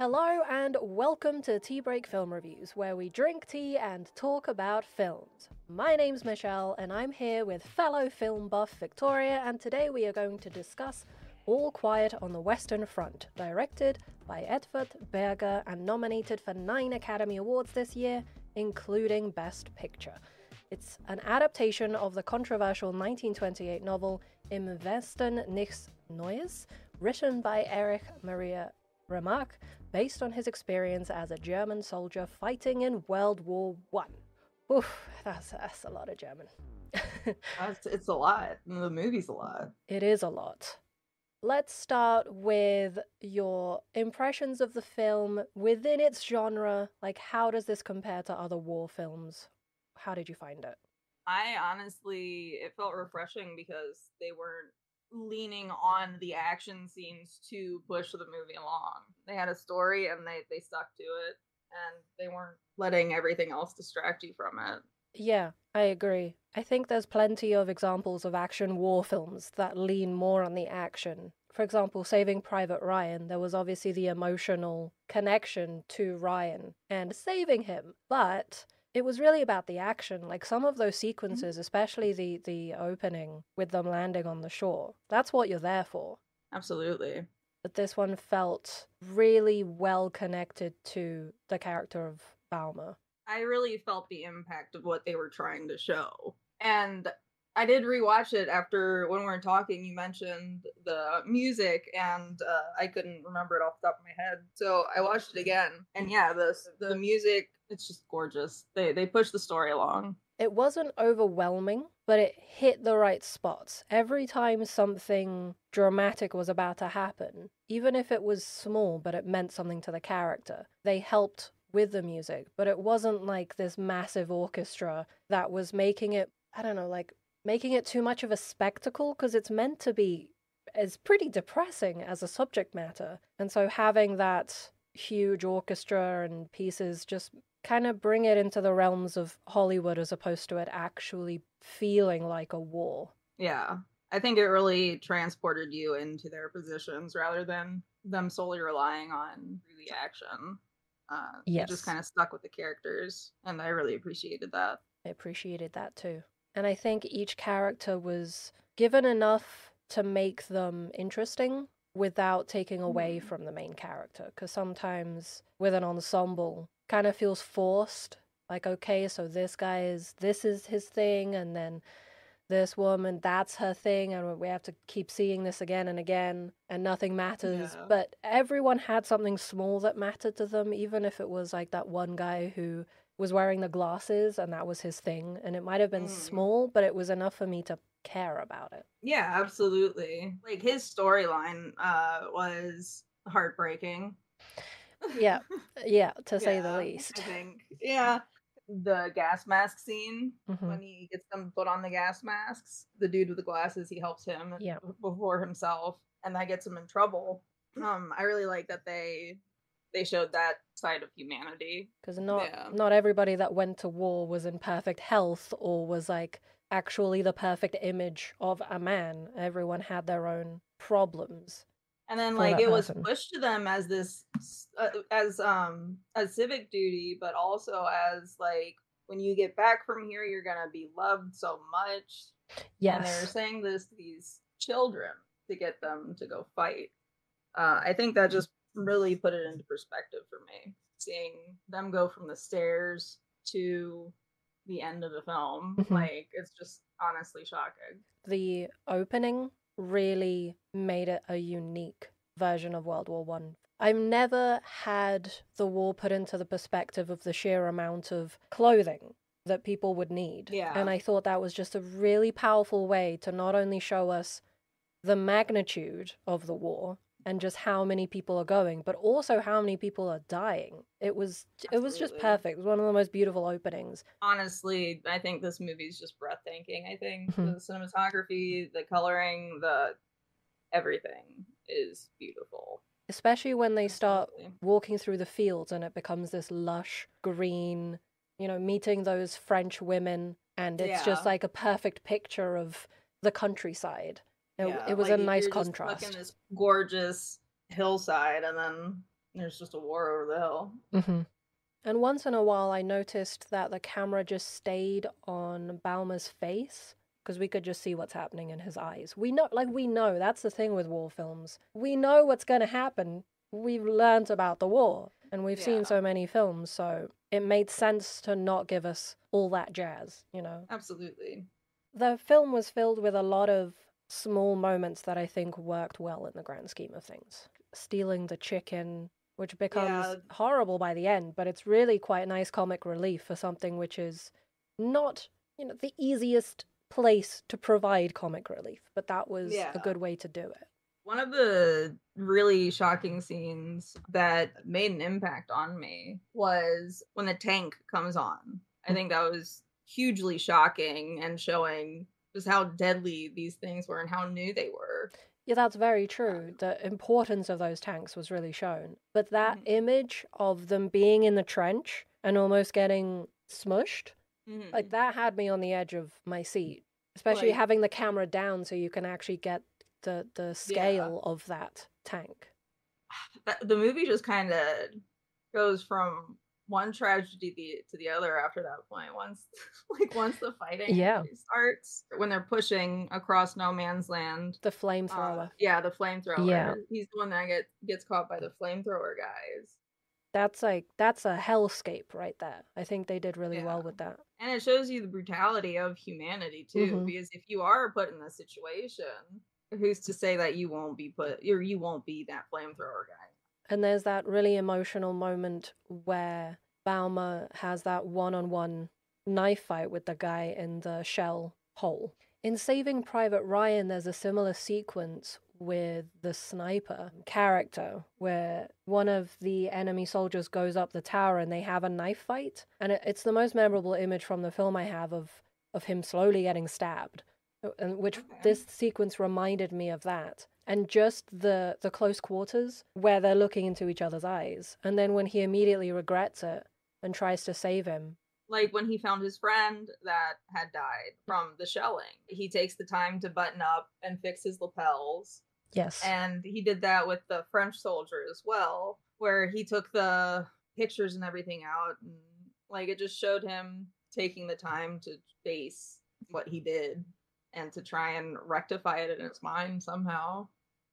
Hello and welcome to Tea Break Film Reviews, where we drink tea and talk about films. My name's Michelle, and I'm here with fellow film buff Victoria, and today we are going to discuss All Quiet on the Western Front, directed by Edward Berger and nominated for nine Academy Awards this year, including Best Picture. It's an adaptation of the controversial 1928 novel Im Westen nichts Neues, written by Erich Maria Remarque, based on his experience as a German soldier fighting in World War One. Oof, that's, that's a lot of German. It's a lot. The movie's a lot. It is a lot. Let's start with your impressions of the film within its genre. Like, how does this compare to other war films? How did you find it? I honestly, it felt refreshing because they weren't leaning on the action scenes to push the movie along. They had a story and they they stuck to it and they weren't letting everything else distract you from it. Yeah, I agree. I think there's plenty of examples of action war films that lean more on the action. For example, Saving Private Ryan, there was obviously the emotional connection to Ryan and saving him, but it was really about the action. Like some of those mm-hmm. sequences, especially the the opening with them landing on the shore. That's what you're there for. Absolutely. But this one felt really well connected to the character of Bäumer. I really felt the impact of what they were trying to show. And I did rewatch it after when we were talking. You mentioned the music, and uh, I couldn't remember it off the top of my head. So I watched it again, and yeah, the the music it's just gorgeous. They they push the story along. It wasn't overwhelming, but it hit the right spots. Every time something dramatic was about to happen, even if it was small but it meant something to the character, they helped with the music. But it wasn't like this massive orchestra that was making it, I don't know, like making it too much of a spectacle because it's meant to be it's pretty depressing as a subject matter. And so having that huge orchestra and pieces just kind of bring it into the realms of Hollywood as opposed to it actually feeling like a war. Yeah. I think it really transported you into their positions rather than them solely relying on the action. Uh, yes. just kind of stuck with the characters, and I really appreciated that. I appreciated that too. And I think each character was given enough to make them interesting without taking away mm. from the main character. Because sometimes with an ensemble, kind of feels forced. Like, okay, so this guy is, this is his thing, and then this woman, that's her thing, and we have to keep seeing this again and again, and nothing matters. Yeah. But everyone had something small that mattered to them, even if it was like that one guy who was wearing the glasses and that was his thing. And it might have been mm. small, but it was enough for me to care about it. Yeah, absolutely. Like his storyline uh, was heartbreaking yeah, yeah, to say the least. I think, yeah. The gas mask scene mm-hmm. when he gets them put on the gas masks. The dude with the glasses, he helps him yeah. before himself, and that gets him in trouble. Um, I really like that they they showed that side of humanity. Because not yeah. not everybody that went to war was in perfect health or was like actually the perfect image of a man. Everyone had their own problems and then like it was pushed to them as this uh, as um as civic duty but also as like when you get back from here you're gonna be loved so much. Yes and they're saying this to these children to get them to go fight. Uh i think that just really put it into perspective for me seeing them go from the stairs to the end of the film mm-hmm. like it's just honestly shocking the opening really made it a unique version of World War One. I've never had the war put into the perspective of the sheer amount of clothing that people would need. Yeah. And I thought that was just a really powerful way to not only show us the magnitude of the war and just how many people are going, but also how many people are dying. It was Absolutely. it was just perfect. It was one of the most beautiful openings. Honestly, I think this movie is just breathtaking. I think mm-hmm. the cinematography, the coloring, the everything is beautiful. Especially when they start walking through the fields and it becomes this lush green, you know, meeting those French women and it's yeah. just like a perfect picture of the countryside. It, yeah, it was like a nice contrast. this gorgeous hillside, and then There's just a war over the hill. Mm-hmm. And once in a while, I noticed that the camera just stayed on Bäumer's face because we could just see what's happening in his eyes. We know, like, we know that's the thing with war films. We know what's going to happen. We've learned about the war and we've Yeah. seen so many films, so it made sense to not give us all that jazz, you know? Absolutely. The film was filled with a lot of small moments that I think worked well in the grand scheme of things. Stealing the chicken, which becomes Yeah. horrible by the end, but it's really quite nice comic relief for something which is not, you know, the easiest place to provide comic relief, but that was Yeah. a good way to do it. One of the really shocking scenes that made an impact on me was when the tank comes on. I mm. think that was hugely shocking and showing just how deadly these things were and how new they were. Yeah, that's very true. The importance of those tanks was really shown. But that Mhm. image of them being in the trench and almost getting smushed, Mhm. like that had me on the edge of my seat. Especially Like- having the camera down so you can actually get the the scale of that tank. The movie just kind of goes from one tragedy to the other after that point once like once the fighting Yeah. starts when they're pushing across no man's land The uh, flamethrower. yeah the flamethrower Yeah. he's the one that get, gets caught by the flamethrower guys That's like that's a hellscape right there. I think they did really well with that. and it shows you the brutality of humanity too Mhm. because if you are put in this situation who's to say that you won't be put or you won't be that flamethrower guy And there's that really emotional moment where Bäumer has that one on one knife fight with the guy in the shell hole. In Saving Private Ryan, there's a similar sequence with the sniper character where one of the enemy soldiers goes up the tower and they have a knife fight. And it's the most memorable image from the film I have of, of him slowly getting stabbed. uh, And which this sequence reminded me of that and just the the close quarters where they're looking into each other's eyes. And then when he immediately regrets it and tries to save him. Like when he found his friend that had died from the shelling he takes the time to button up and fix his lapels. Yes. And he did that with the french soldier as well where he took the pictures and everything out and like it just showed him taking the time to face what he did and to try and rectify it in his mind somehow.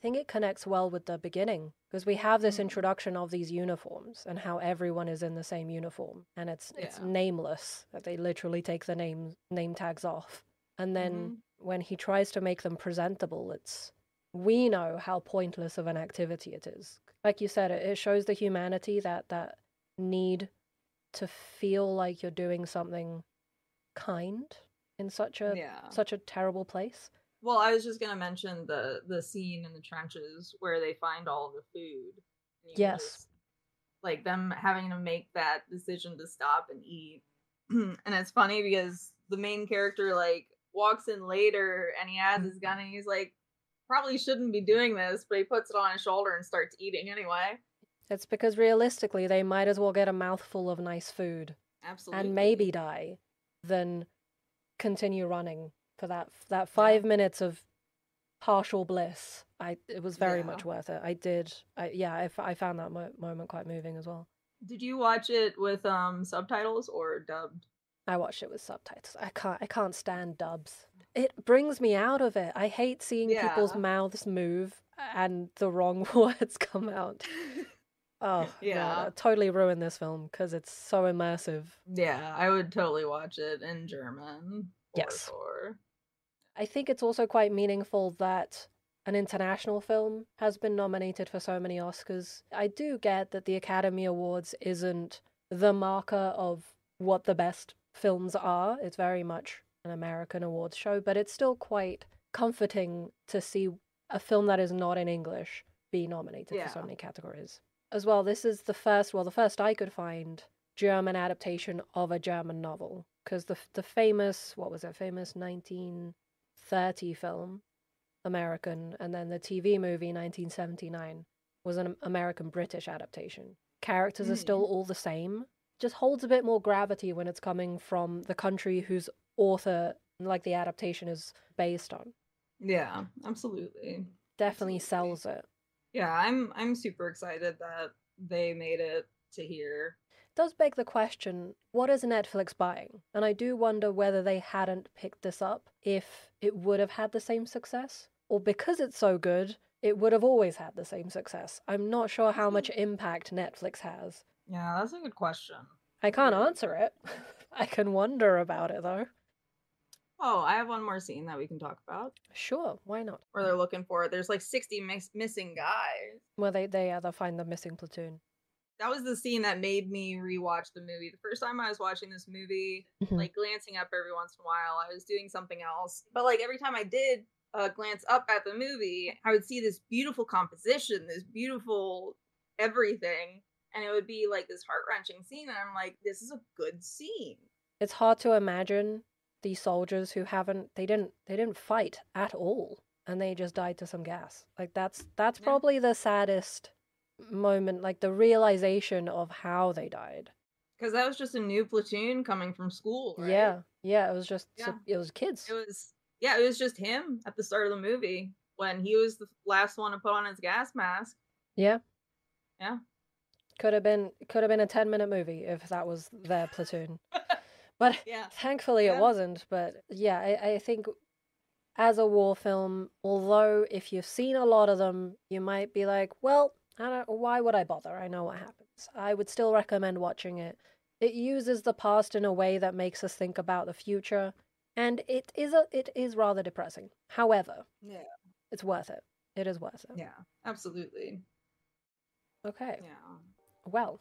I think it connects well with the beginning because we have this Mhm. introduction of these uniforms and how everyone is in the same uniform and it's it's nameless that they literally take the name name tags off. And then Mhm. when he tries to make them presentable it's we know how pointless of an activity it is. Like you said it, it shows the humanity that that need to feel like you're doing something kind in such a yeah such a terrible place Well, I was just gonna mention the the scene in the trenches where they find all the food. and you can Yes. just- like them having to make that decision to stop and eat, and it's funny because the main character like walks in later and he has his gun mm-hmm. and he's like, probably shouldn't be doing this, but he puts it on his shoulder and starts eating anyway. it's because realistically they might as well get a mouthful of nice food Absolutely. and maybe die than continue running for that that 5 minutes of partial bliss i it was very Yeah. much worth it i did I, yeah I found that mo- moment quite moving as well Did you watch it with um subtitles or dubbed? I watched it with subtitles. I can't I can't stand dubs. It brings me out of it. I hate seeing people's mouths move and the wrong words come out. Oh, yeah. Yeah. that totally ruined this film because it's so immersive. Yeah, I would totally watch it in German. Yes. sure. I think it's also quite meaningful that an international film has been nominated for so many Oscars. I do get that the Academy Awards isn't the marker of what the best films are. It's very much an American awards show, but it's still quite comforting to see a film that is not in English be nominated for so many categories. As well, this is the first, well, the first I could find German adaptation of a German novel because the the famous what was it famous 1930 film American and then the TV movie 1979 was an American British adaptation. Characters are still hmm. all the same. Just holds a bit more gravity when it's coming from the country whose author like the adaptation is based on. Yeah, absolutely. Definitely Absolutely. sells it. Yeah, I'm I'm super excited that they made it to here. does beg the question what is Netflix buying? And I do wonder whether they hadn't picked this up if it would have had the same success, or because it's so good, it would have always had the same success. I'm not sure how much hmm. impact Netflix has. Yeah, that's a good question. I can't answer it. I can wonder about it though. Oh, I have one more scene that we can talk about Sure, why not? where they're looking for it. There's like 60 mis- missing guys. Well, they they uh, they find the missing platoon. That was the scene that made me rewatch the movie. The first time I was watching this movie, Mhm. like glancing up every once in a while, I was doing something else. But like every time I did uh, glance up at the movie, I would see this beautiful composition, this beautiful everything, and it would be like this heart wrenching scene. And I'm like, this is a good scene. It's hard to imagine these soldiers who haven't they didn't they didn't fight at all and they just died to some gas. Like that's that's Yeah. probably the saddest moment like the realization of how they died. Because that was just a new platoon coming from school. Right? Yeah. Yeah, it was just yeah. it was kids. It was yeah, it was just him at the start of the movie when he was the last one to put on his gas mask. yeah. Yeah. Could have been could have been a 10 minute movie if that was their platoon. But Yeah. Thankfully, it wasn't. But yeah, I, I think as a war film, although if you've seen a lot of them, you might be like, well, I don't. Why would I bother? I know what happens. I would still recommend watching it. It uses the past in a way that makes us think about the future, and it is a it is rather depressing. However, Yeah. it's worth it. It is worth it. Yeah. Absolutely. Okay. Yeah. Well,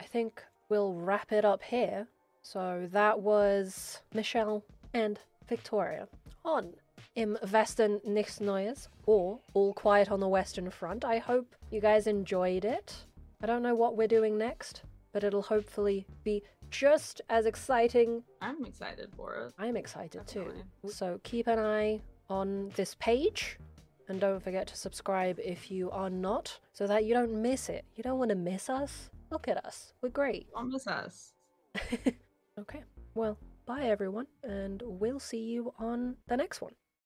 I think we'll wrap it up here. So that was Michelle and Victoria on Im Westen nichts Neues or All Quiet on the Western Front. I hope you guys enjoyed it. I don't know what we're doing next, but it'll hopefully be just as exciting. I'm excited for it. I'm excited too. So keep an eye on this page. And don't forget to subscribe if you are not, so that you don't miss it. You don't want to miss us? Look at us. We're great. Don't miss us. okay. Well, bye everyone, and we'll see you on the next one.